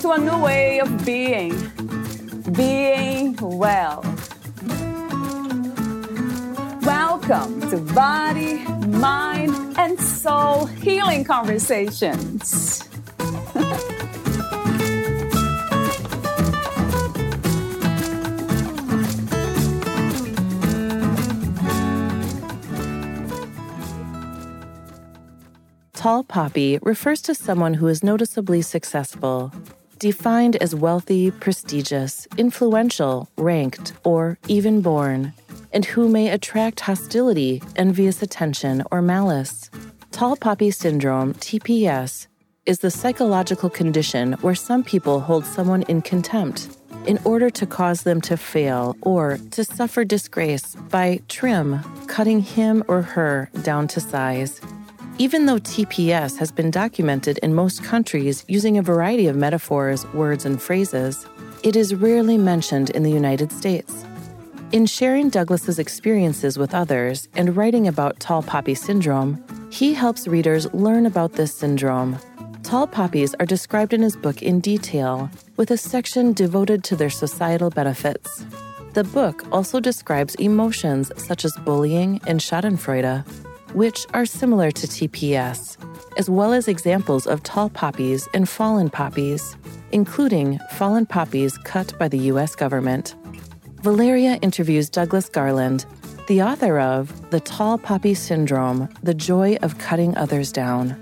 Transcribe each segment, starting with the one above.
to a new way of being, being well. Welcome to Body, Mind, and Soul Healing Conversations. Tall poppy refers to someone who is noticeably successful, defined as wealthy, prestigious, influential, ranked, or even born, and who may attract hostility, envious attention, or malice. Tall poppy syndrome, TPS, is the psychological condition where some people hold someone in contempt in order to cause them to fail or to suffer disgrace by trim, cutting him or her down to size. Even though TPS has been documented in most countries using a variety of metaphors, words, and phrases, it is rarely mentioned in the United States. In sharing Douglas's experiences with others and writing about tall poppy syndrome, he helps readers learn about this syndrome. Tall poppies are described in his book in detail, with a section devoted to their societal benefits. The book also describes emotions such as bullying and Schadenfreude, which are similar to TPS, as well as examples of tall poppies and fallen poppies, including fallen poppies cut by the U.S. government. Valeria interviews Douglas Garland, the author of The Tall Poppy Syndrome The Joy of Cutting Others Down.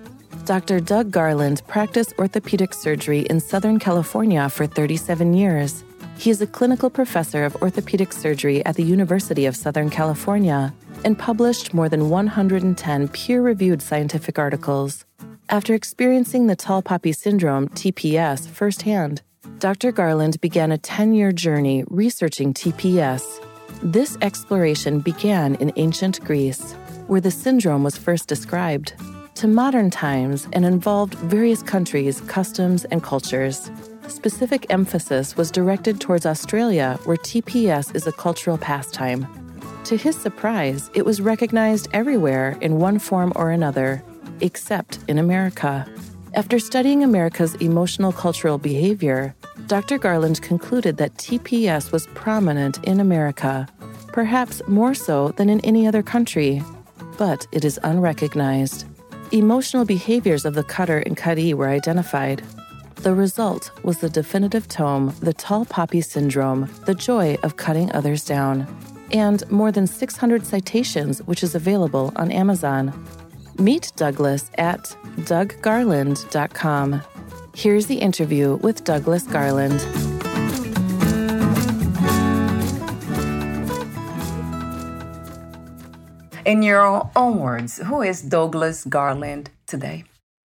Dr. Doug Garland practiced orthopedic surgery in Southern California for 37 years. He is a clinical professor of orthopedic surgery at the University of Southern California and published more than 110 peer reviewed scientific articles. After experiencing the tall poppy syndrome, TPS, firsthand, Dr. Garland began a 10 year journey researching TPS. This exploration began in ancient Greece, where the syndrome was first described, to modern times and involved various countries, customs, and cultures. Specific emphasis was directed towards Australia, where TPS is a cultural pastime. To his surprise, it was recognized everywhere in one form or another, except in America. After studying America's emotional cultural behavior, Dr. Garland concluded that TPS was prominent in America, perhaps more so than in any other country, but it is unrecognized. Emotional behaviors of the cutter and cuttee were identified. The result was the definitive tome, The Tall Poppy Syndrome The Joy of Cutting Others Down and more than 600 citations, which is available on Amazon. Meet Douglas at douggarland.com. Here's the interview with Douglas Garland. In your own words, who is Douglas Garland today?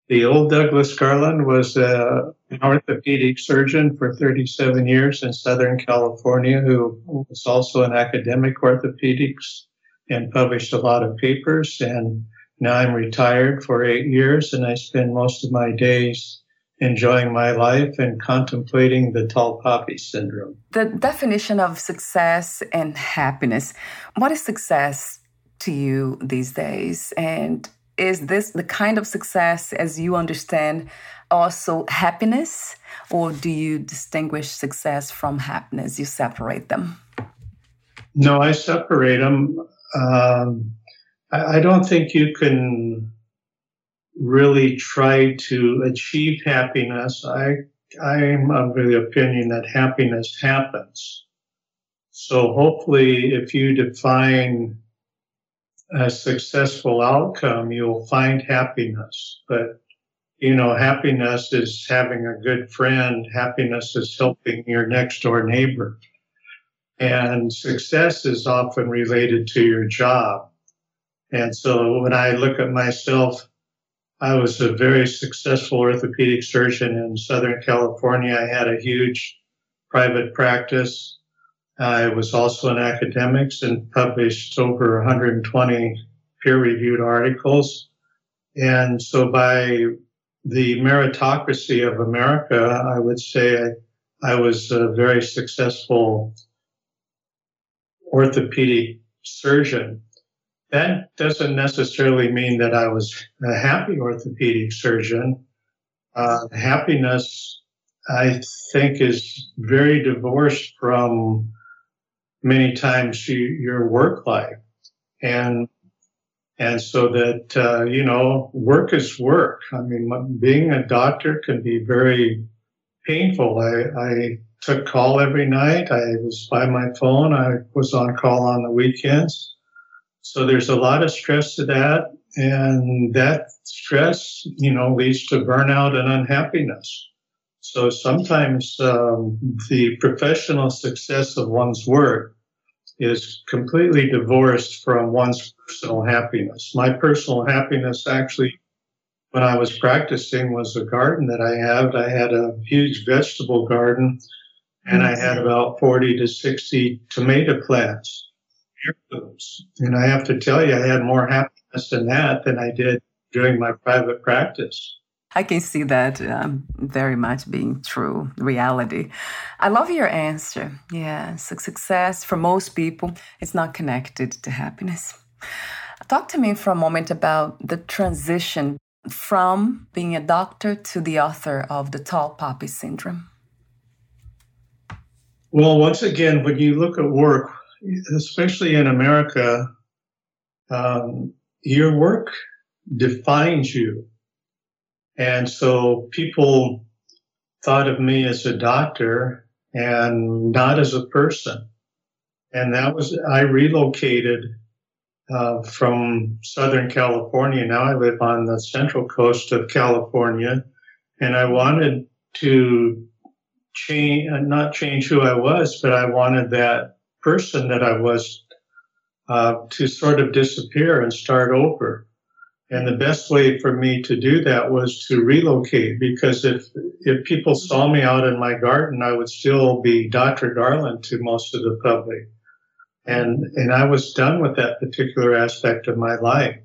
The old Douglas Garland was uh, an orthopedic surgeon for 37 years in Southern California who was also an academic orthopedics and published a lot of papers. And now I'm retired for eight years and I spend most of my days enjoying my life and contemplating the tall poppy syndrome. The definition of success and happiness. What is success to you these days? And is this the kind of success as you understand also happiness or do you distinguish success from happiness? You separate them. No i separate them um, I, I don't think you can really try to achieve happiness. I i'm of the opinion that happiness happens. So hopefully if you define a successful outcome, you'll find happiness. But, you know, happiness is having a good friend, happiness is helping your next door neighbor. And success is often related to your job. And so when I look at myself, I was a very successful orthopedic surgeon in Southern California. I had a huge private practice. I was also in academics and published over 120 peer reviewed articles. And so, by the meritocracy of America, I would say I, I was a very successful orthopedic surgeon. That doesn't necessarily mean that I was a happy orthopedic surgeon. Uh, happiness, I think, is very divorced from many times your work life. And and so that uh, you know work is work. I mean being a doctor can be very painful. I, I took call every night. I was by my phone. I was on call on the weekends. So there's a lot of stress to that. And that stress you know leads to burnout and unhappiness. So sometimes um, the professional success of one's work is completely divorced from one's personal happiness. My personal happiness actually when I was practicing was a garden that I had. I had a huge vegetable garden and I had about 40 to 60 tomato plants. And I have to tell you, I had more happiness in that than I did during my private practice. I can see that um, very much being true reality. I love your answer. Yeah, so success for most people is not connected to happiness. Talk to me for a moment about the transition from being a doctor to the author of the tall poppy syndrome. Well, once again, when you look at work, especially in America, um, your work defines you and so people thought of me as a doctor and not as a person. And that was, I relocated uh, from Southern California. Now I live on the central coast of California. And I wanted to change, uh, not change who I was, but I wanted that person that I was uh, to sort of disappear and start over. And the best way for me to do that was to relocate because if if people saw me out in my garden, I would still be Dr. Garland to most of the public. And and I was done with that particular aspect of my life.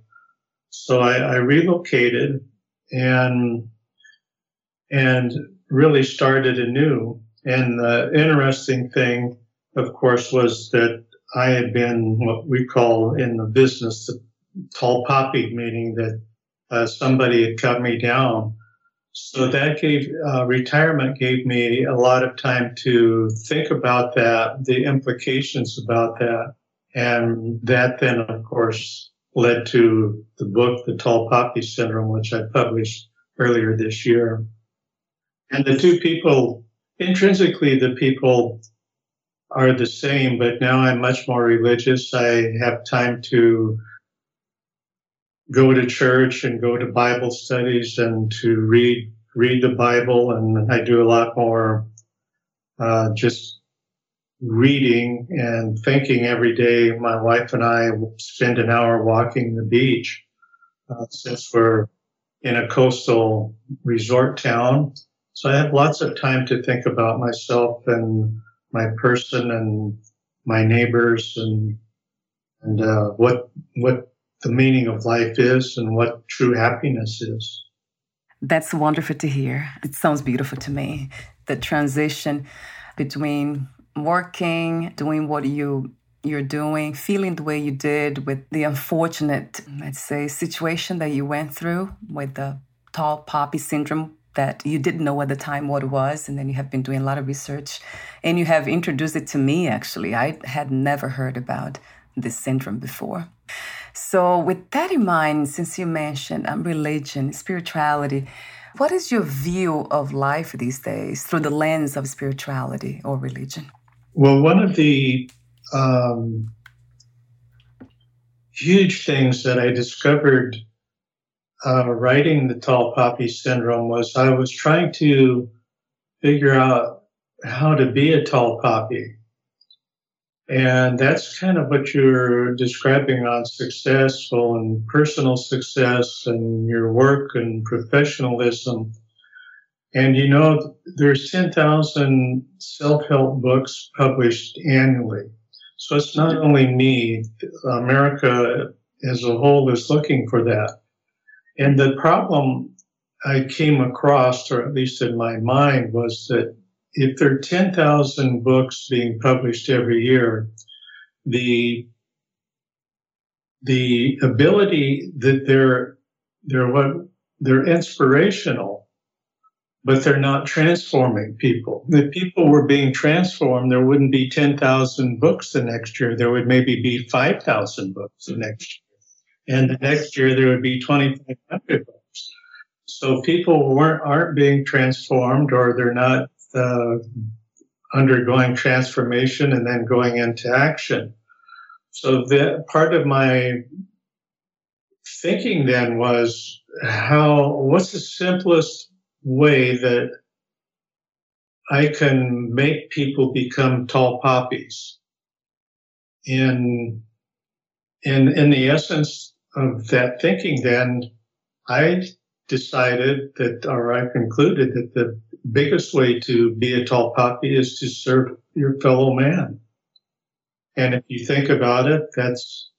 So I, I relocated and and really started anew. And the interesting thing, of course, was that I had been what we call in the business the tall poppy, meaning that uh, somebody had cut me down. So that gave uh, retirement gave me a lot of time to think about that, the implications about that, and that then, of course, led to the book, The Tall Poppy Syndrome, which I published earlier this year. And the two people, intrinsically, the people are the same, but now I'm much more religious. I have time to go to church and go to Bible studies and to read read the Bible, and I do a lot more uh, just reading and thinking every day. My wife and I spend an hour walking the beach uh, since we're in a coastal resort town. So I have lots of time to think about myself and my person and my neighbors and and uh, what what the meaning of life is and what true happiness is. That's wonderful to hear. It sounds beautiful to me. The transition between working, doing what you you're doing, feeling the way you did with the unfortunate, let's say, situation that you went through with the tall poppy syndrome that you didn't know at the time what it was, and then you have been doing a lot of research, and you have introduced it to me. Actually, I had never heard about this syndrome before. So, with that in mind, since you mentioned um, religion, spirituality, what is your view of life these days through the lens of spirituality or religion? Well, one of the um, huge things that I discovered uh, writing the tall poppy syndrome was I was trying to figure out how to be a tall poppy. And that's kind of what you're describing on successful and personal success and your work and professionalism. And you know, there's 10,000 self-help books published annually. So it's not only me, America as a whole is looking for that. And the problem I came across, or at least in my mind, was that if there are 10,000 books being published every year, the the ability that they're they're what they're inspirational, but they're not transforming people. If people were being transformed, there wouldn't be 10,000 books the next year. There would maybe be 5,000 books the next year. And the next year there would be 2,500 books. So people weren't aren't being transformed or they're not uh, undergoing transformation and then going into action. So that part of my thinking then was how what's the simplest way that I can make people become tall poppies? In in in the essence of that thinking, then I decided that, or I concluded that the biggest way to be a tall poppy is to serve your fellow man. And if you think about it, that's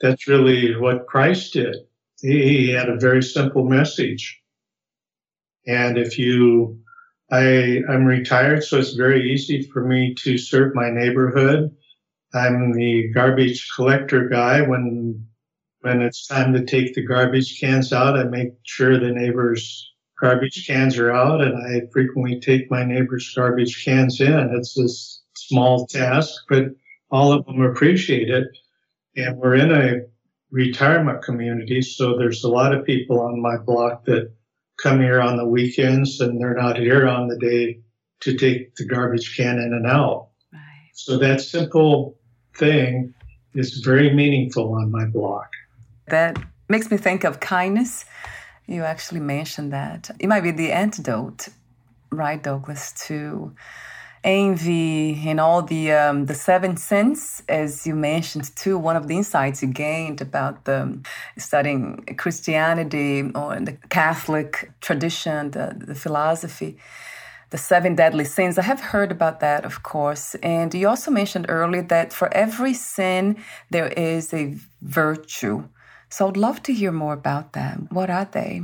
that's really what Christ did. He, he had a very simple message. And if you, I, I'm retired, so it's very easy for me to serve my neighborhood. I'm the garbage collector guy. When when it's time to take the garbage cans out, I make sure the neighbors' garbage cans are out, and I frequently take my neighbors' garbage cans in. It's a small task, but all of them appreciate it. And we're in a retirement community, so there's a lot of people on my block that come here on the weekends and they're not here on the day to take the garbage can in and out. Right. So that simple thing is very meaningful on my block. That makes me think of kindness. You actually mentioned that. It might be the antidote, right, Douglas, to envy and all the um, the seven sins, as you mentioned too. One of the insights you gained about the studying Christianity or the Catholic tradition, the, the philosophy, the seven deadly sins. I have heard about that, of course. And you also mentioned earlier that for every sin there is a virtue. So I'd love to hear more about that. What are they?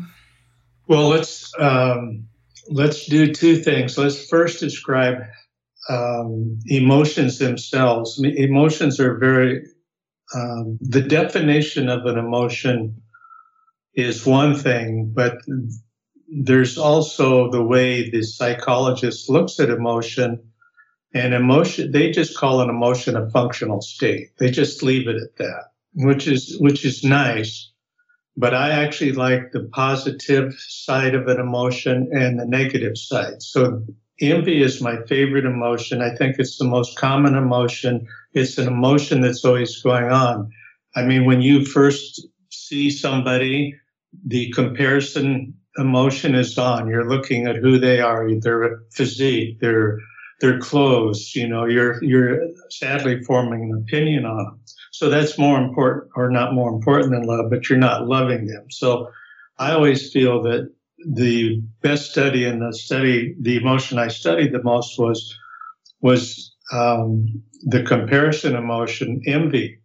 Well, let's um, let's do two things. Let's first describe um, emotions themselves. Emotions are very, um, the definition of an emotion is one thing, but there's also the way the psychologist looks at emotion. And emotion, they just call an emotion a functional state. They just leave it at that, which is, which is nice. But I actually like the positive side of an emotion and the negative side. So envy is my favorite emotion. I think it's the most common emotion. It's an emotion that's always going on. I mean, when you first see somebody, the comparison emotion is on. You're looking at who they are, their physique, their their clothes. You know, you're you're sadly forming an opinion on them. So that's more important, or not more important than love, but you're not loving them. So I always feel that the best study and the study, the emotion I studied the most was was um, the comparison emotion, envy.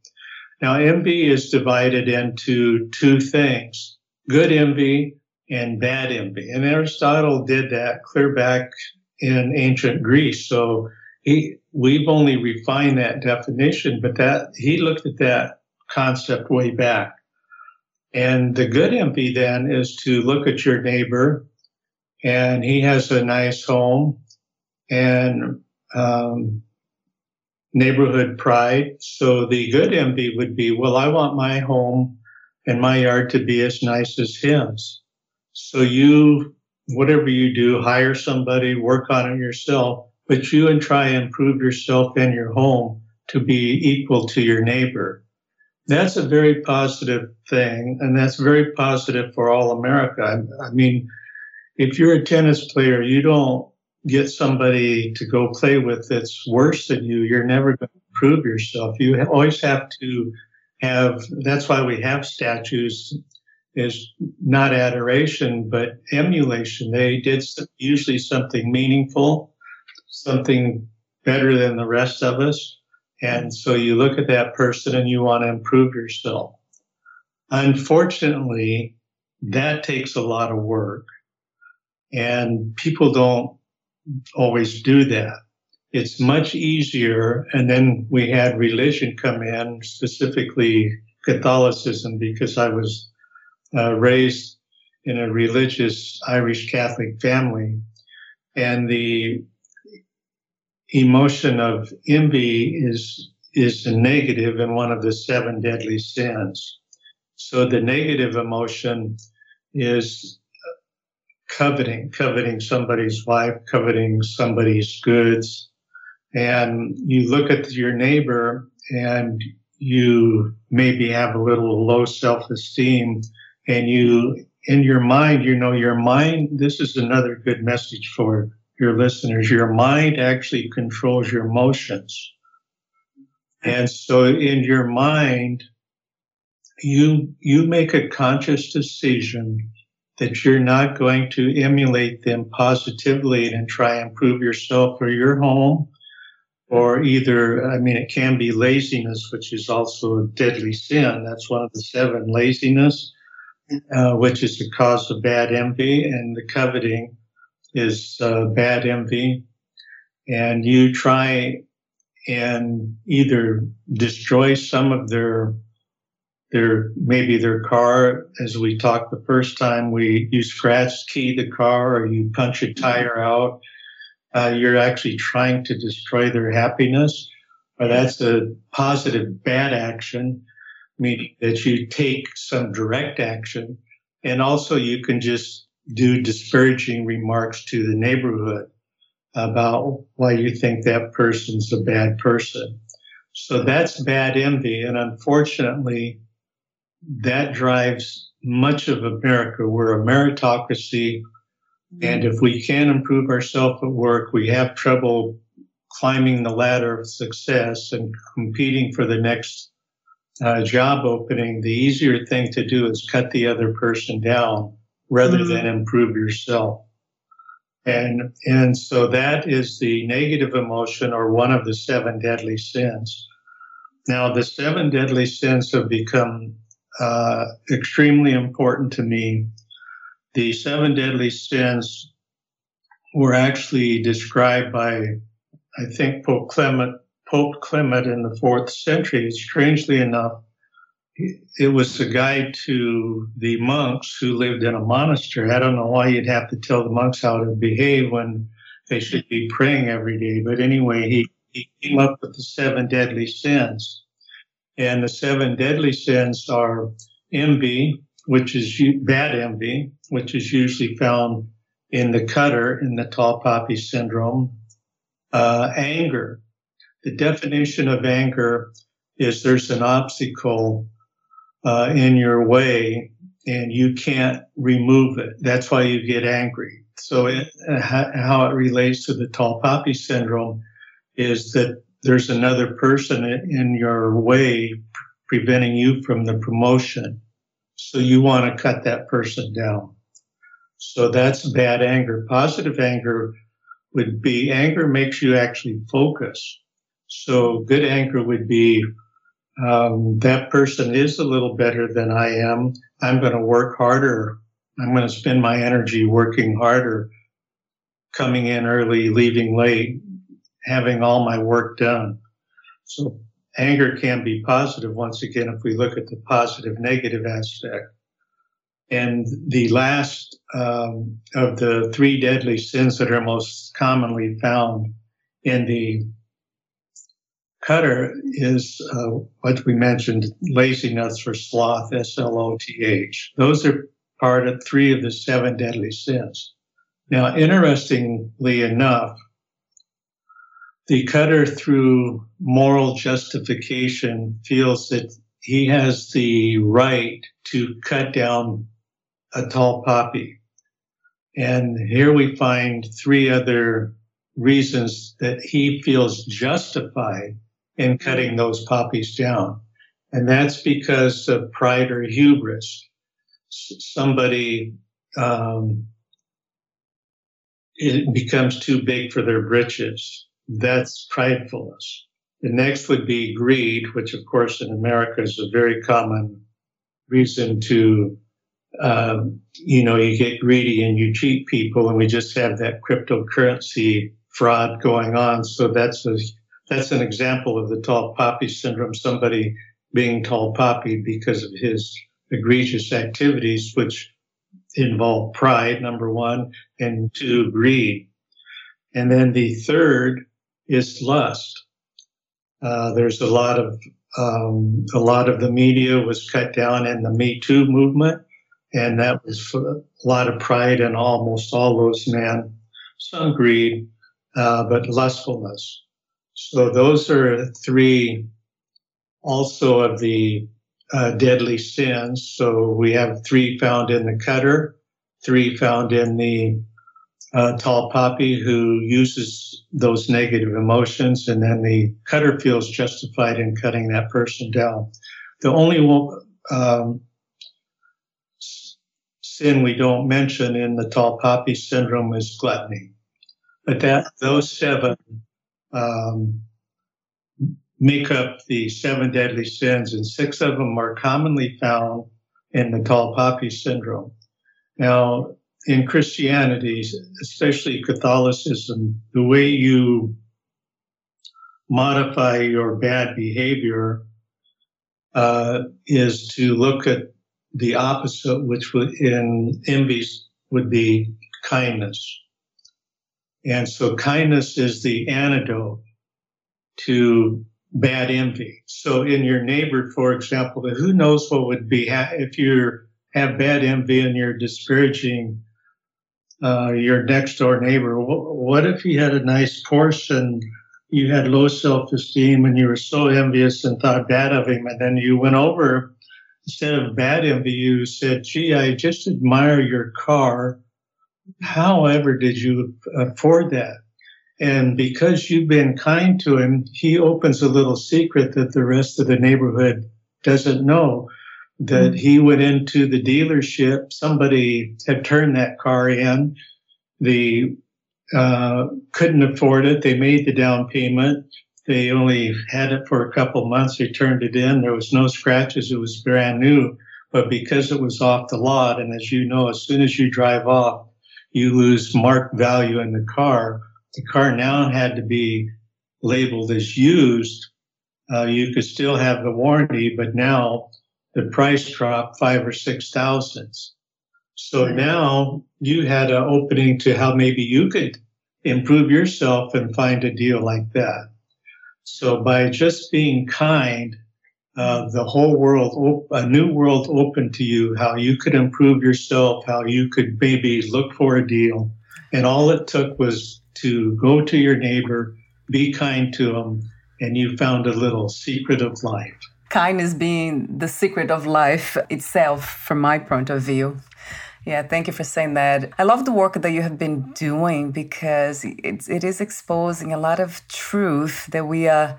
Now, envy is divided into two things: good envy and bad envy. And Aristotle did that clear back in ancient Greece. So he, we've only refined that definition, but that he looked at that concept way back. And the good envy then is to look at your neighbor and he has a nice home and um, neighborhood pride. So the good envy would be, well, I want my home and my yard to be as nice as his. So you, whatever you do, hire somebody, work on it yourself, but you and try and improve yourself and your home to be equal to your neighbor. That's a very positive thing, and that's very positive for all America. I, I mean, if you're a tennis player, you don't get somebody to go play with that's worse than you. You're never going to prove yourself. You always have to have. That's why we have statues is not adoration, but emulation. They did usually something meaningful, something better than the rest of us. And so you look at that person and you want to improve yourself. Unfortunately, that takes a lot of work. And people don't always do that. It's much easier. And then we had religion come in, specifically Catholicism, because I was uh, raised in a religious Irish Catholic family. And the emotion of envy is, is a negative in one of the seven deadly sins. So the negative emotion is coveting, coveting somebody's wife, coveting somebody's goods. And you look at your neighbor and you maybe have a little low self esteem and you, in your mind, you know, your mind, this is another good message for your listeners. Your mind actually controls your emotions. And so in your mind, you, you make a conscious decision that you're not going to emulate them positively and try and improve yourself or your home or either i mean it can be laziness which is also a deadly sin that's one of the seven laziness uh, which is the cause of bad envy and the coveting is uh, bad envy and you try and either destroy some of their their maybe their car. As we talked the first time we you scratch key the car or you punch a tire out. Uh, you're actually trying to destroy their happiness. Or that's a positive bad action meaning that you take some direct action. And also you can just do disparaging remarks to the neighborhood about why you think that person's a bad person so that's bad envy and unfortunately that drives much of America. We're a meritocracy. And if we can't improve ourselves at work, we have trouble climbing the ladder of success and competing for the next uh, job opening. The easier thing to do is cut the other person down rather mm-hmm. than improve yourself. And, and so that is the negative emotion or one of the seven deadly sins. Now, the seven deadly sins have become uh, extremely important to me. The seven deadly sins were actually described by, I think, Pope Clement, Pope Clement in the fourth century. Strangely enough, it was a guide to the monks who lived in a monastery. I don't know why you'd have to tell the monks how to behave when they should be praying every day. But anyway, he, he came up with the seven deadly sins. And the seven deadly sins are envy, which is bad envy, which is usually found in the cutter in the tall poppy syndrome. Uh, anger. The definition of anger is there's an obstacle uh, in your way and you can't remove it. That's why you get angry. So it, how it relates to the tall poppy syndrome is that there's another person in your way preventing you from the promotion. So you want to cut that person down. So that's bad anger. Positive anger would be anger makes you actually focus. So good anger would be um, that person is a little better than I am. I'm going to work harder. I'm going to spend my energy working harder, coming in early, leaving late, having all my work done. So anger can be positive once again if we look at the positive negative aspect. And the last um, of the three deadly sins that are most commonly found in the cutter is uh, what we mentioned laziness or sloth, S L O T H. Those are part of three of the seven deadly sins. Now, interestingly enough, the cutter through moral justification feels that he has the right to cut down a tall poppy. And here we find three other reasons that he feels justified in cutting those poppies down. And that's because of pride or hubris. somebody um, it becomes too big for their britches. That's pridefulness. The next would be greed, which, of course, in America is a very common reason to, um, you know, you get greedy and you cheat people, and we just have that cryptocurrency fraud going on. So that's a that's an example of the tall poppy syndrome. Somebody being tall poppy because of his egregious activities, which involve pride, number one, and two, greed. And then the third is lust. Uh, there's a lot of um, a lot of the media was cut down in the Me Too movement, and that was a lot of pride in almost all those men. Some greed, uh, but lustfulness. So those are three also of the uh, deadly sins. So we have three found in the cutter, three found in the uh, tall poppy who uses those negative emotions, and then the cutter feels justified in cutting that person down. The only um, sin we don't mention in the tall poppy syndrome is gluttony. But that those seven um, make up the seven deadly sins, and six of them are commonly found in the tall poppy syndrome. Now, in Christianity, especially Catholicism, the way you modify your bad behavior uh, is to look at the opposite, which would in envies would be kindness. And so kindness is the antidote to bad envy. So in your neighbor, for example, who knows what would be if you have bad envy and you're disparaging uh, your next door neighbor. What if he had a nice Porsche and you had low self esteem and you were so envious and thought bad of him, and then you went over instead of bad envy, you said, "Gee, I just admire your car. However, did you afford that?" And because you've been kind to him, he opens a little secret that the rest of the neighborhood doesn't know that mm-hmm. he went into the dealership. Somebody had turned that car in. The uh, couldn't afford it. They made the down payment. They only had it for a couple months. They turned it in. There was no scratches. It was brand new. But because it was off the lot, and as you know, as soon as you drive off, you lose mark value in the car. The car now had to be labeled as used. Uh, you could still have the warranty, but now the price dropped five or six thousands. So now you had an opening to how maybe you could improve yourself and find a deal like that. So by just being kind, uh, the whole world, a new world opened to you, how you could improve yourself, how you could maybe look for a deal. And all it took was to go to your neighbor, be kind to them, and you found a little secret of life kindness being the secret of life itself, from my point of view. Yeah, thank you for saying that. I love the work that you have been doing because it, it is exposing a lot of truth that we are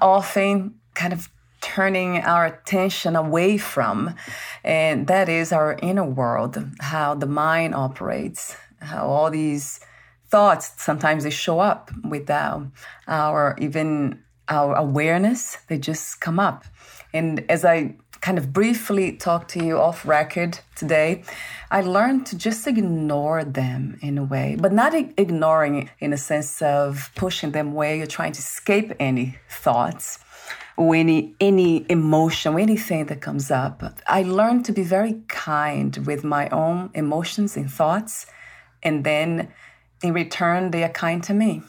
often kind of turning our attention away from. And that is our inner world, how the mind operates, how all these thoughts sometimes they show up without our even our awareness, they just come up. And as I kind of briefly talked to you off record today, I learned to just ignore them in a way, but not ignoring in a sense of pushing them away or trying to escape any thoughts or any any emotion or anything that comes up. I learned to be very kind with my own emotions and thoughts, and then in return they are kind to me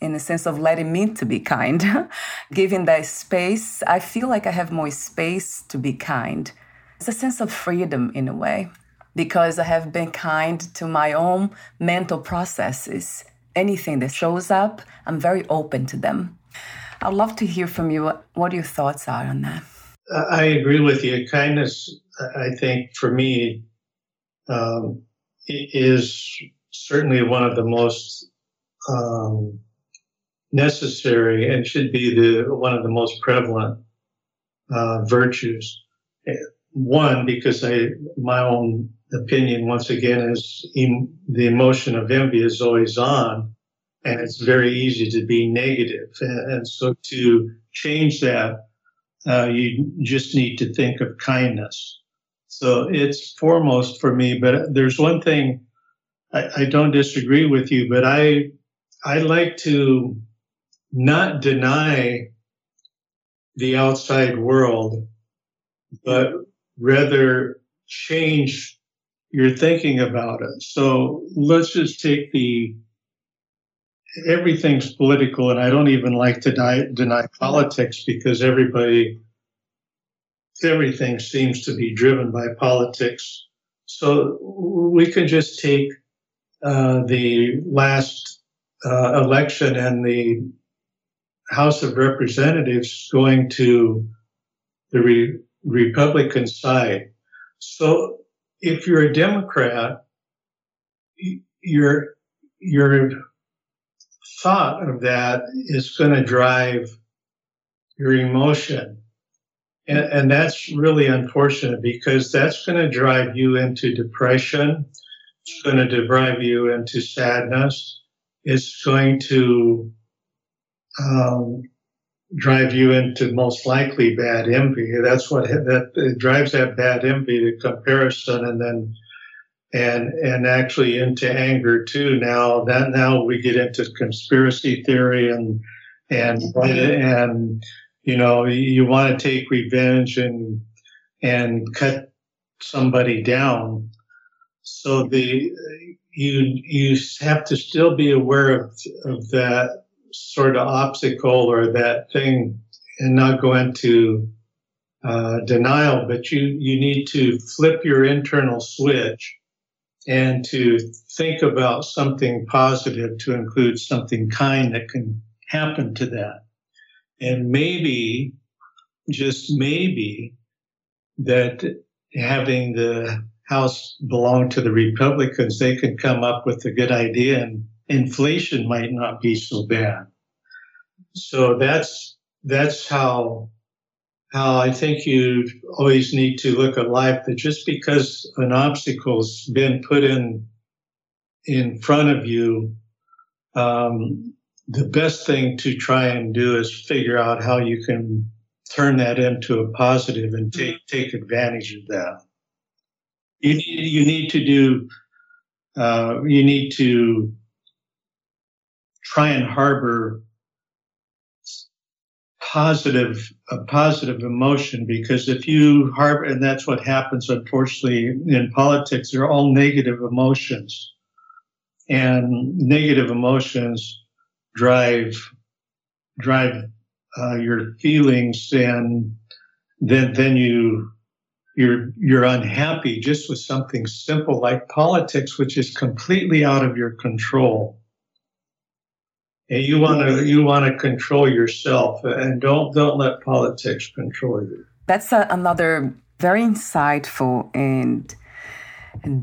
in the sense of letting me to be kind, giving that space. I feel like I have more space to be kind. It's a sense of freedom in a way because I have been kind to my own mental processes. Anything that shows up, I'm very open to them. I'd love to hear from you what your thoughts are on that. I agree with you. Kindness, I think, for me, um, is certainly one of the most um, necessary and should be the one of the most prevalent uh, virtues. one because I my own opinion once again is em, the emotion of envy is always on, and it's very easy to be negative. And, so to change that, uh, you just need to think of kindness. So it's foremost for me. But there's one thing I, I don't disagree with you, but I I like to not deny the outside world, but rather change your thinking about it. So let's just take the everything's political, and I don't even like to die, deny politics because everybody, everything seems to be driven by politics. So we can just take uh, the last uh, election and the House of Representatives going to the Re- Republican side. So if you're a Democrat, your your thought of that is going to drive your emotion. And, and that's really unfortunate because that's going to drive you into depression. It's going to drive you into sadness. It's going to um, drive you into most likely bad envy. That's what that drives that bad envy to comparison, and then and and actually into anger too. Now that now we get into conspiracy theory and and and you know you want to take revenge and and cut somebody down. So the you you have to still be aware of of that sort of obstacle or that thing and not go into uh, denial, but you, you need to flip your internal switch and to think about something positive to include something kind that can happen to that. And maybe, just maybe, that having the House belong to the Republicans, they could come up with a good idea and inflation might not be so bad. So that's that's how I think you always need to look at life that just because an obstacle's been put in in front of you, um, the best thing to try and do is figure out how you can turn that into a positive and take take advantage of that. You need you need to do uh, you need to try and harbor positive a positive emotion because if you harbor and that's what happens unfortunately in politics they're all negative emotions. And negative emotions drive drive uh, your feelings and then then you you're you're unhappy just with something simple like politics which is completely out of your control and you want to you want to control yourself and don't don't let politics control you. That's a, another very insightful and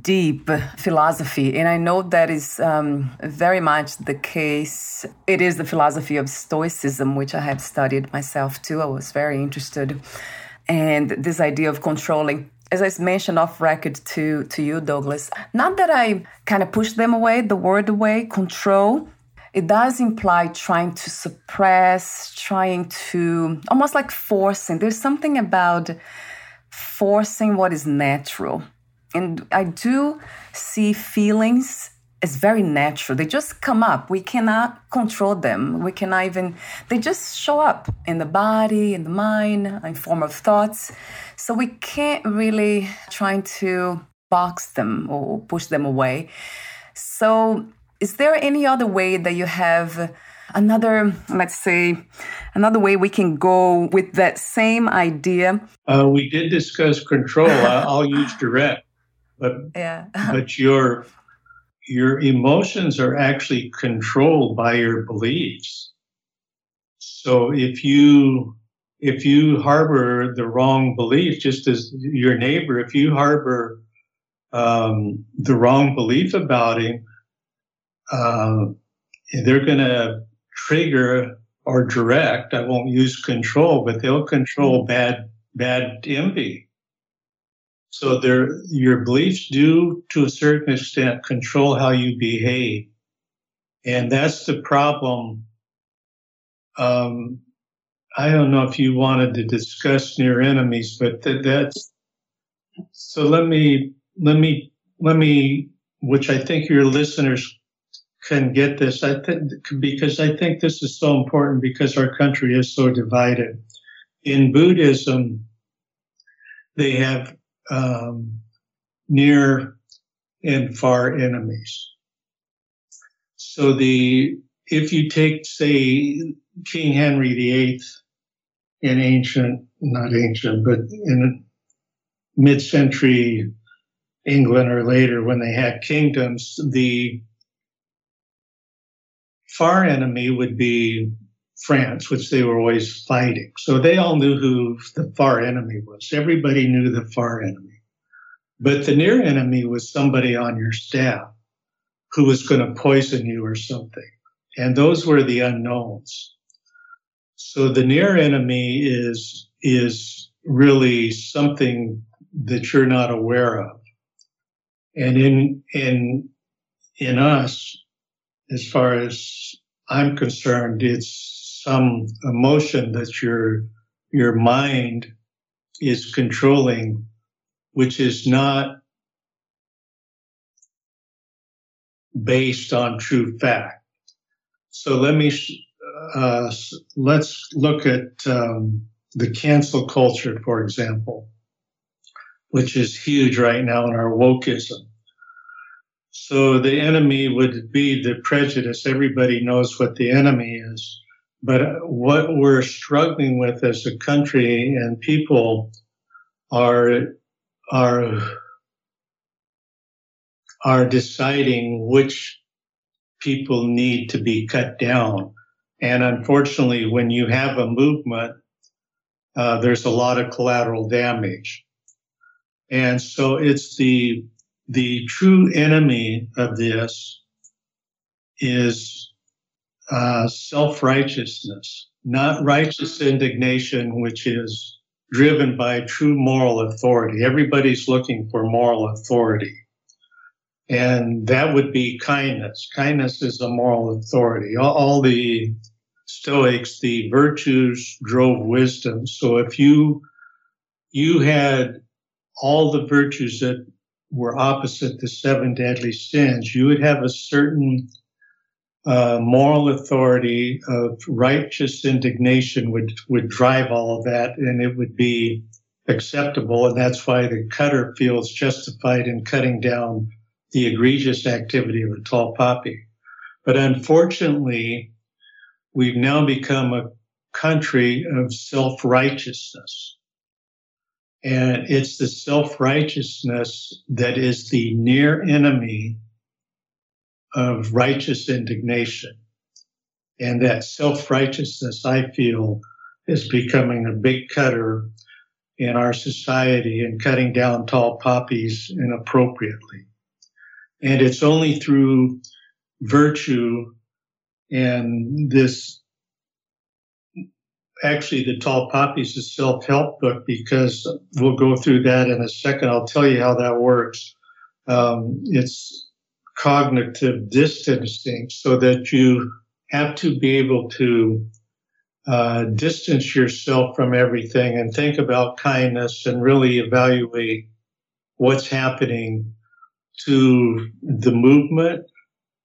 deep philosophy. And i know that is um, very much the case. It is the philosophy of stoicism which i have studied myself too. I was very interested. And this idea of controlling as I mentioned off record to, to you, Douglas, not that I kind of push them away, the word away, control, it does imply trying to suppress, trying to almost like forcing. There's something about forcing what is natural. And I do see feelings as very natural. They just come up. We cannot control them. We cannot even, they just show up in the body, in the mind, in form of thoughts. So we can't really try to box them or push them away. So is there any other way that you have another, let's say, another way we can go with that same idea? Uh, we did discuss control. I'll use direct, but yeah. but your your emotions are actually controlled by your beliefs. So if you if you harbor the wrong belief, just as your neighbor, if you harbor um, the wrong belief about him, um, they're going to trigger or direct. I won't use control, but they'll control mm-hmm. bad bad envy. So there, your beliefs do, to a certain extent, control how you behave, and that's the problem. Um, I don't know if you wanted to discuss near enemies, but th- that's so. Let me let me let me, which I think your listeners can get this. I think because I think this is so important because our country is so divided. In Buddhism, they have um, near and far enemies. So the if you take say King Henry VIII in ancient, not ancient, but in mid-century England or later when they had kingdoms, the far enemy would be France, which they were always fighting. So they all knew who the far enemy was. Everybody knew the far enemy. But the near enemy was somebody on your staff who was going to poison you or something. And those were the unknowns. So the near enemy is, is really something that you're not aware of. And in, in, in us, as far as I'm concerned, it's some emotion that your your mind is controlling, which is not based on true fact. So let me uh, let's look at um, the cancel culture, for example, which is huge right now in our wokeism. So the enemy would be the prejudice. Everybody knows what the enemy is. But what we're struggling with as a country and people are, are, are deciding which people need to be cut down. And unfortunately, when you have a movement, uh, there's a lot of collateral damage. And so it's the the true enemy of this is uh, self righteousness, not righteous indignation, which is driven by true moral authority. Everybody's looking for moral authority. And that would be kindness. Kindness is a moral authority. All, all the Stoics, the virtues drove wisdom. So if you you had all the virtues that were opposite the seven deadly sins, you would have a certain uh, moral authority of righteous indignation would would drive all of that, and it would be acceptable, and that's why the cutter feels justified in cutting down the egregious activity of the tall poppy. But unfortunately, we've now become a country of self righteousness. And it's the self righteousness that is the near enemy of righteous indignation. And that self righteousness, I feel, is becoming a big cutter in our society and cutting down tall poppies inappropriately. And it's only through virtue and this actually the Tall Poppies is self-help book because we'll go through that in a second. I'll tell you how that works. Um, it's cognitive distancing so that you have to be able to uh, distance yourself from everything and think about kindness and really evaluate what's happening to the movement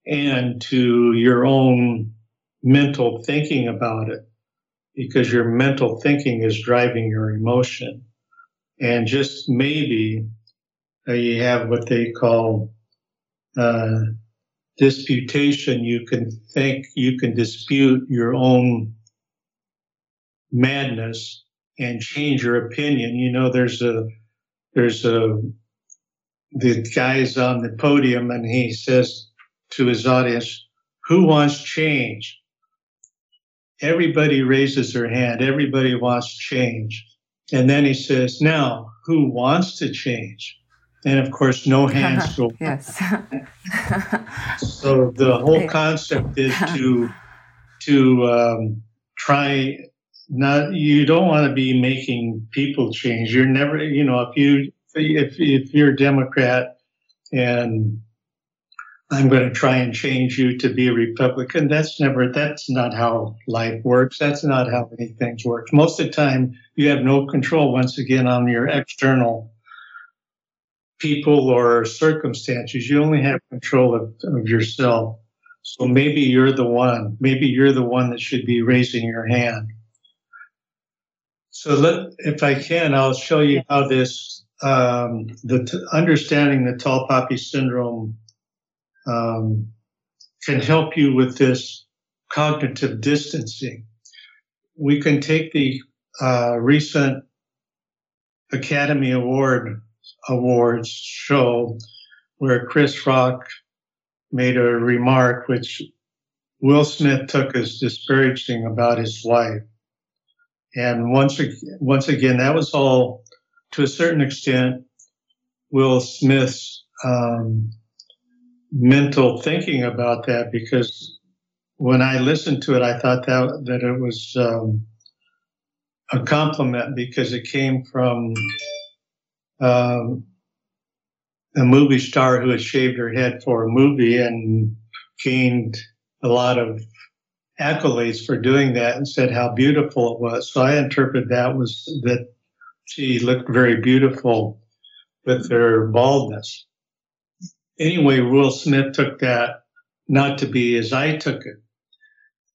and to your own mental thinking about it because your mental thinking is driving your emotion. And just maybe uh, you have what they call uh, disputation. You can think, you can dispute your own madness and change your opinion. You know, there's a, there's a, the guy's on the podium and he says to his audience, who wants change? Everybody raises their hand. Everybody wants change. And then he says, now, who wants to change? And of course, no hands go. yes. so the whole concept is to to um, try not. You don't want to be making people change. You're never, you know, if you if if you're a Democrat and I'm going to try and change you to be a Republican. That's never, that's not how life works. That's not how many things work. Most of the time, you have no control, once again, on your external people or circumstances. You only have control of, of yourself. So maybe you're the one. Maybe you're the one that should be raising your hand. So let, if I can, I'll show you how this, um, the t- understanding the tall poppy syndrome um, can help you with this cognitive distancing. We can take the uh, recent Academy Award awards show where Chris Rock made a remark which Will Smith took as disparaging about his wife. And once, once again, that was all to a certain extent Will Smith's um, mental thinking about that because when I listened to it, I thought that that it was um, a compliment because it came from um, a movie star who had shaved her head for a movie and gained a lot of accolades for doing that and said how beautiful it was. So I interpreted that was that she looked very beautiful with her baldness anyway, Will Smith took that not to be as I took it.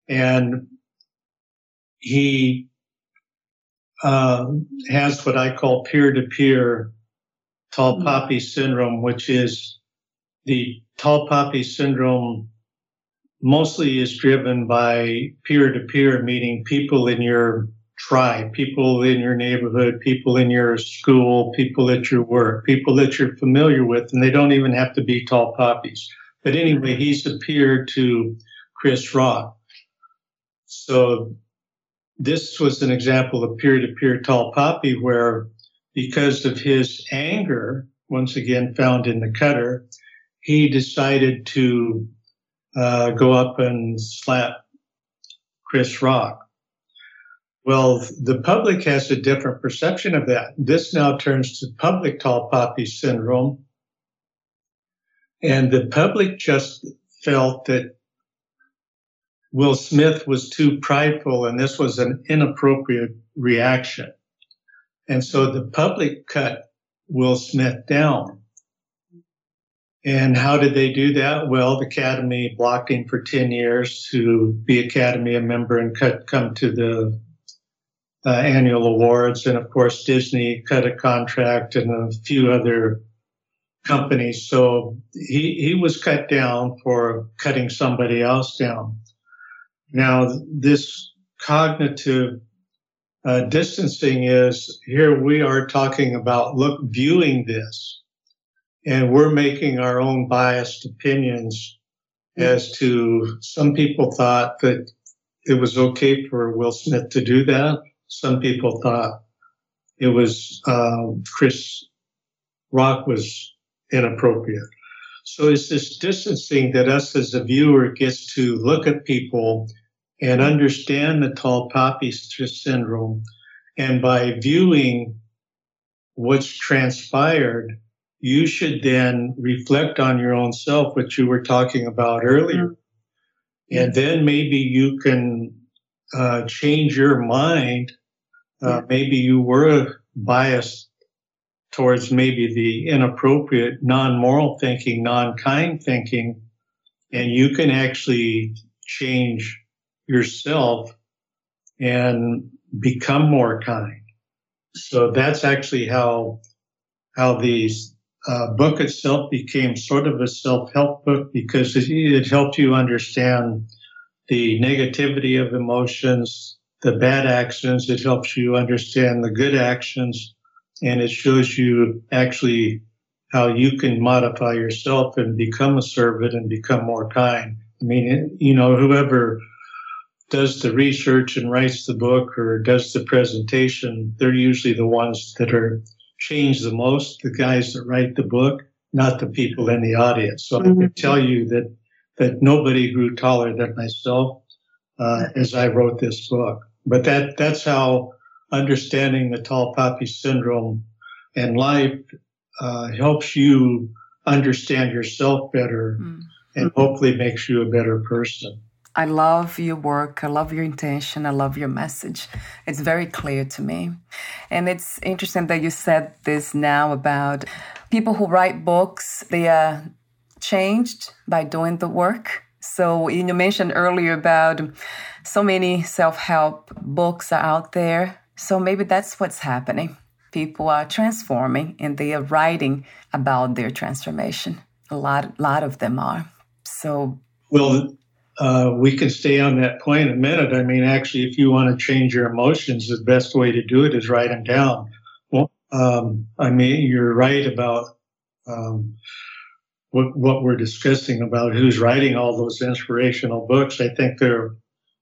And he uh, has what I call peer to peer tall mm-hmm. poppy syndrome, which is the tall poppy syndrome mostly is driven by peer to peer, meaning people in your tribe, people in your neighborhood, people in your school, people at your work, people that you're familiar with, and they don't even have to be tall poppies. But anyway, he's appeared to Chris Rock. So this was an example of peer-to-peer tall poppy where because of his anger, once again found in the cutter, he decided to uh, go up and slap Chris Rock. Well, the public has a different perception of that. This now turns to public tall poppy syndrome. And the public just felt that Will Smith was too prideful and this was an inappropriate reaction. And so the public cut Will Smith down. And how did they do that? Well, the Academy blocked him for 10 years to be Academy a member and cut, come to the uh, annual awards. And of course, Disney cut a contract and a few other companies. So he, he was cut down for cutting somebody else down. Now, this cognitive uh, distancing is here we are talking about look, viewing this, and we're making our own biased opinions as to some people thought that it was okay for Will Smith to do that some people thought it was um, Chris Rock was inappropriate. So it's this distancing that us as a viewer gets to look at people and understand the tall poppy syndrome. And by viewing what's transpired, you should then reflect on your own self, which you were talking about earlier. Mm-hmm. And then maybe you can uh, change your mind uh, maybe you were biased towards maybe the inappropriate, non-moral thinking, non-kind thinking, and you can actually change yourself and become more kind. So that's actually how how the uh, book itself became sort of a self-help book because it, it helped you understand the negativity of emotions, the bad actions. It helps you understand the good actions and it shows you actually how you can modify yourself and become a servant and become more kind. I mean, you know, whoever does the research and writes the book or does the presentation, they're usually the ones that are changed the most, the guys that write the book, not the people in the audience. So mm-hmm. I can tell you that that nobody grew taller than myself uh, as I wrote this book. But that that's how understanding the tall poppy syndrome and life uh, helps you understand yourself better mm. and hopefully makes you a better person. I love your work. I love your intention. I love your message. It's very clear to me. And it's interesting that you said this now about people who write books, they are changed by doing the work. So you mentioned earlier about so many self-help books are out there. So maybe that's what's happening. People are transforming and they are writing about their transformation. A lot, lot of them are. So well, uh, we can stay on that point a minute. I mean, actually, if you want to change your emotions, the best way to do it is write them down. Well, um, I mean, you're right about um, what what we're discussing about who's writing all those inspirational books. I think they're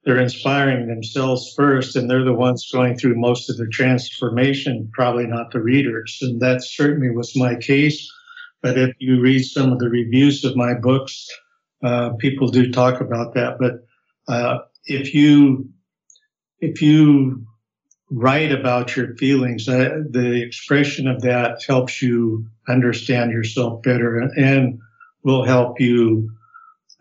they're inspiring themselves first, and they're the ones going through most of the transformation, probably not the readers. And that certainly was my case. But if you read some of the reviews of my books, uh, people do talk about that, but uh, if you if you write about your feelings, uh, the expression of that helps you understand yourself better and will help you,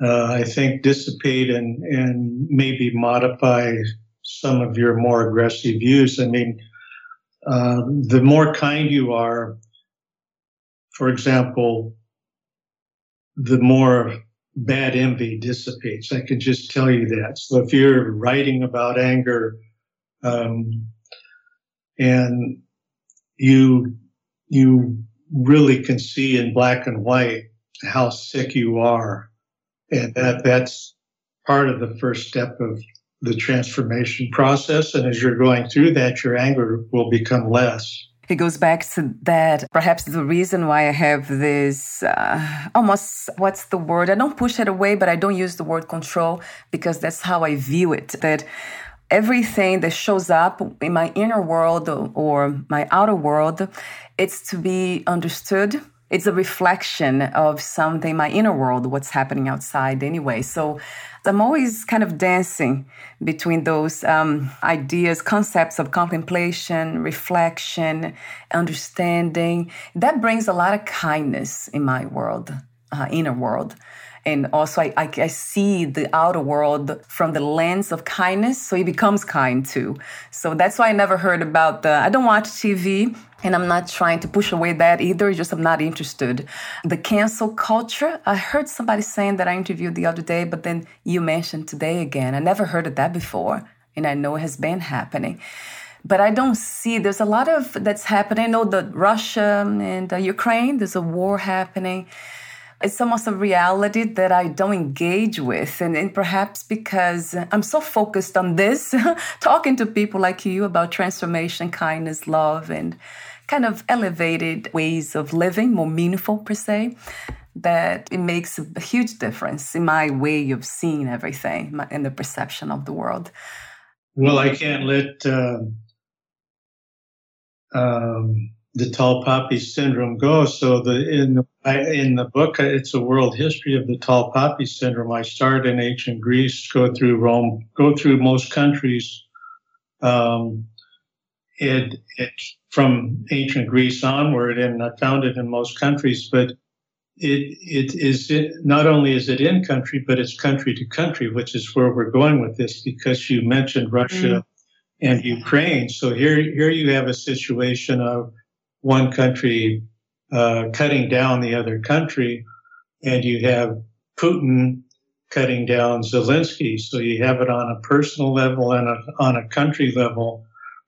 uh, I think, dissipate and and maybe modify some of your more aggressive views. I mean, uh, the more kind you are, for example, the more bad envy dissipates. I can just tell you that. So if you're writing about anger, um, and you you really can see in black and white how sick you are, and that that's part of the first step of the transformation process. And as you're going through that, your anger will become less it goes back to that perhaps the reason why I have this uh, almost what's the word? I don't push it away, but I don't use the word control because that's how I view it. That everything that shows up in my inner world or my outer world, it's to be understood it's a reflection of something my inner world what's happening outside anyway. So i'm always kind of dancing between those um, ideas concepts of contemplation reflection understanding. That brings a lot of kindness in my world uh, inner world and also I, I, I, see the outer world from the lens of kindness so he becomes kind too. So that's why i never heard about the i don't watch tv and i'm not trying to push away that either just i'm not interested. The cancel culture i heard somebody saying that i interviewed the other day but then you mentioned today again. I never heard of that before and i know it has been happening. But I don't see there's a lot of that's happening. I know that Russia and Ukraine, there's a war happening it's almost a reality that I don't engage with. And, and, perhaps because I'm so focused on this, talking to people like you about transformation, kindness, love, and kind of elevated ways of living, more meaningful per se, that it makes a huge difference in my way of seeing everything and the perception of the world. Well, I can't let. Uh, um the tall poppy syndrome goes. So the in the in the book, it's a world history of the tall poppy syndrome. I start in ancient Greece, go through Rome, go through most countries. Um, it it from ancient Greece onward, and I found it in most countries. But it it is it, not only is it in country, but it's country to country, which is where we're going with this. Because you mentioned Russia. Mm. And Ukraine. So here, here you have a situation of one country uh, cutting down the other country, and you have Putin cutting down Zelensky. So you have it on a personal level and a, on a country level.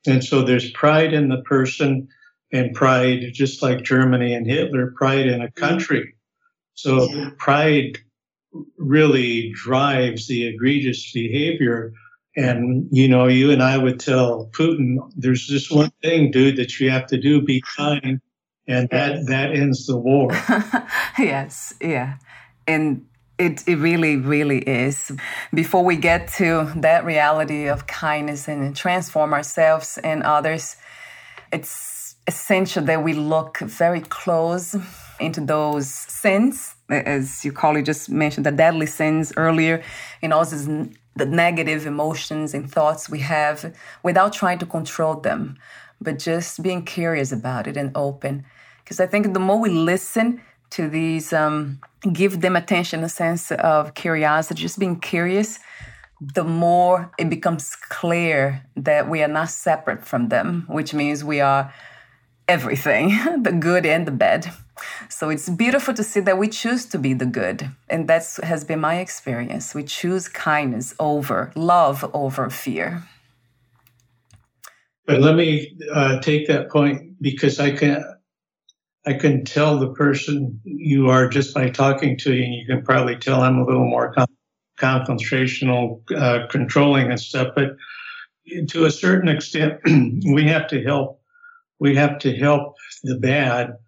And so there's pride in the person and pride, just like Germany and Hitler, pride in a country. So yeah. pride really drives the egregious behavior and, you know, you and I would tell Putin, there's just one thing, dude, that you have to do be kind. And that, that ends the war. yes, yeah. And it, it really, really is. Before we get to that reality of kindness and transform ourselves and others, it's essential that we look very close into those sins, as you call it, just mentioned the deadly sins earlier, and also the negative emotions and thoughts we have without trying to control them, but just being curious about it and open. Because I think the more we listen to these, um, give them attention, a sense of curiosity, just being curious, the more it becomes clear that we are not separate from them, which means we are everything the good and the bad. So it's beautiful to see that we choose to be the good. And that has been my experience. We choose kindness over love over fear. But let me uh, take that point because I can I can tell the person you are just by talking to you, and you can probably tell I'm a little more con- confrontational, uh, controlling and stuff. But to a certain extent, we have to help. We have to help the bad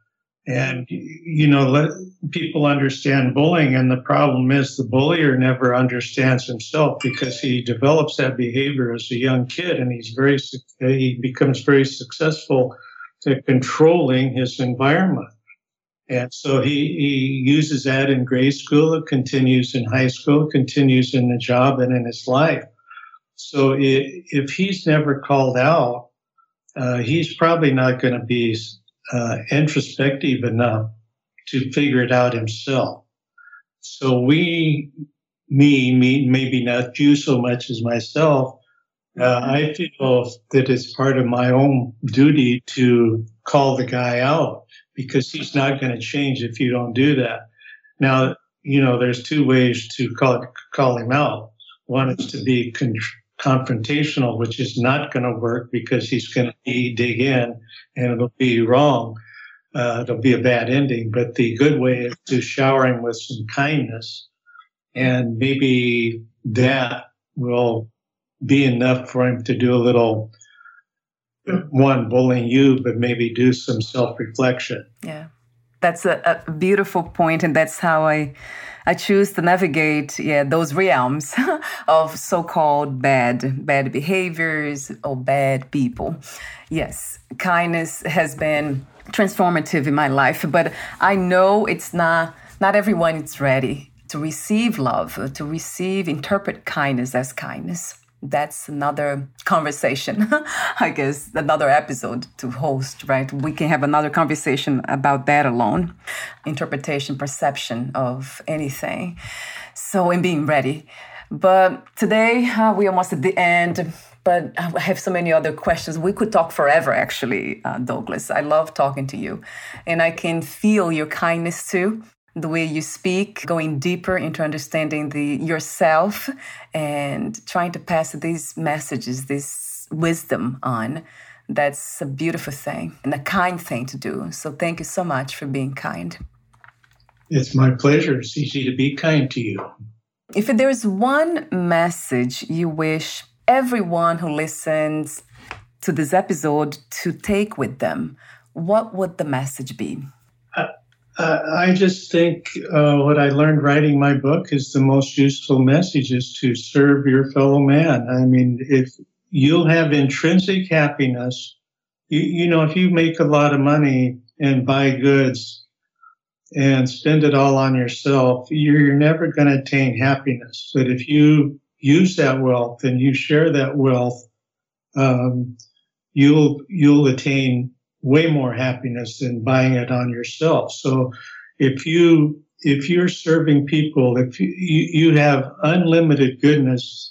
and you know let people understand bullying and the problem is the bullier never understands himself because he develops that behavior as a young kid and he's very he becomes very successful at controlling his environment. And so he, he uses that in grade school it continues in high school continues in the job and in his life. So if he's never called out uh, he's probably not going to be uh, introspective enough to figure it out himself. So we, me, me, maybe not you so much as myself, uh, I feel that it's part of my own duty to call the guy out because he's not going to change if you don't do that. Now, you know, there's two ways to call, call him out. One is to be con- confrontational, which is not going to work because he's going to dig in and it'll be wrong. Uh, it'll be a bad ending. But the good way is to shower him with some kindness, and maybe that will be enough for him to do a little one bullying you, but maybe do some self reflection. Yeah, that's a, a beautiful point, and that's how I I choose to navigate yeah those realms of so-called bad bad behaviors or bad people. Yes, kindness has been transformative in my life, but I know it's not not everyone is ready to receive love, to receive interpret kindness as kindness that's another conversation, I guess, another episode to host, right? We can have another conversation about that alone interpretation, perception of anything. So, in being ready. But today, uh, we're almost at the end. But I have so many other questions. We could talk forever, actually, uh, Douglas. I love talking to you. And I can feel your kindness too the way you speak, going deeper into understanding the yourself and trying to pass these messages, this wisdom on. That's a beautiful thing and a kind thing to do. So thank you so much for being kind. It's my pleasure, Cece, to be kind to you. If there is one message you wish everyone who listens to this episode to take with them, what would the message be? Uh, I just think uh, what I learned writing my book is the most useful message is to serve your fellow man. I mean, if you'll have intrinsic happiness, you, you know, if you make a lot of money and buy goods and spend it all on yourself, you're never going to attain happiness. But if you use that wealth and you share that wealth, um, you'll you'll attain way more happiness than buying it on yourself. So if you if you're serving people, if you, you have unlimited goodness,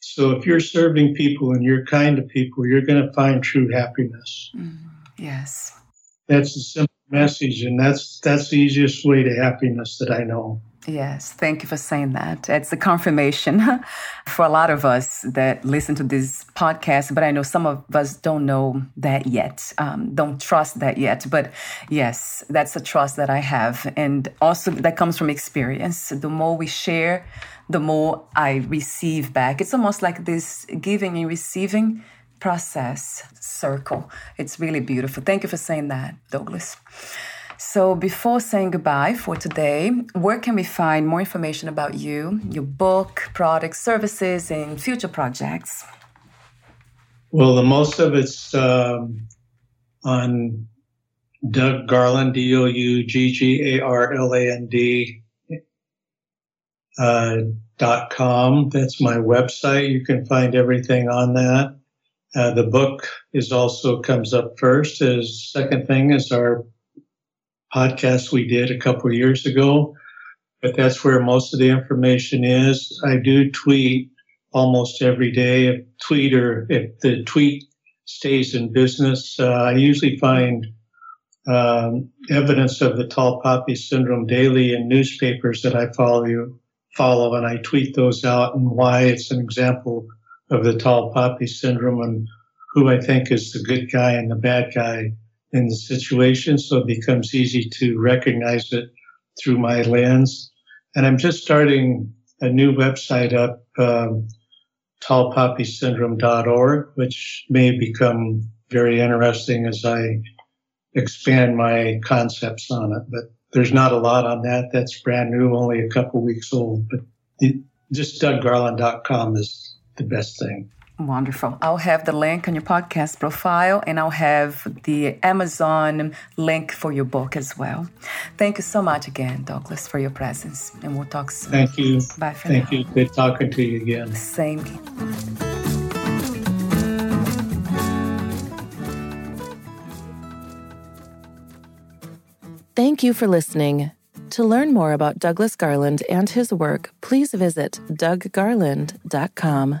so if you're serving people and you're kind to people, you're going to find true happiness. Mm, yes, that's a simple message, and that's that's the easiest way to happiness that I know. Yes, thank you for saying that. It's a confirmation for a lot of us that listen to this podcast, but I know some of us don't know that yet, um, don't trust that yet. But yes, that's a trust that I have. And also, that comes from experience. The more we share, the more I receive back. It's almost like this giving and receiving process circle. It's really beautiful. Thank you for saying that, Douglas. So, before saying goodbye for today, where can we find more information about you, your book, products, services, and future projects? Well, the most of it's um, on Doug Garland, D O U G G A R L A N D uh, dot com. That's my website. You can find everything on that. Uh, the book is also comes up first. As second thing is our podcast we did a couple of years ago, but that's where most of the information is. I do tweet almost every day. If tweet or if the tweet stays in business, uh, I usually find um, evidence of the tall poppy syndrome daily in newspapers that I follow you follow, and I tweet those out and why it's an example of the tall poppy syndrome and who I think is the good guy and the bad guy in the situation. So it becomes easy to recognize it through my lens. And I'm just starting a new website up, um, tallpoppysyndrome.org, which may become very interesting as I expand my concepts on it. But there's not a lot on that. That's brand new, only a couple weeks old. But the, just DougGarland.com is the best thing. Wonderful. I'll have the link on your podcast profile and I'll have the Amazon link for your book as well. Thank you so much again, Douglas, for your presence. And we'll talk soon. Thank you. Bye for Thank now. you. Good talking to you again. Same. Thank you for listening. To learn more about Douglas Garland and his work, please visit douggarland.com.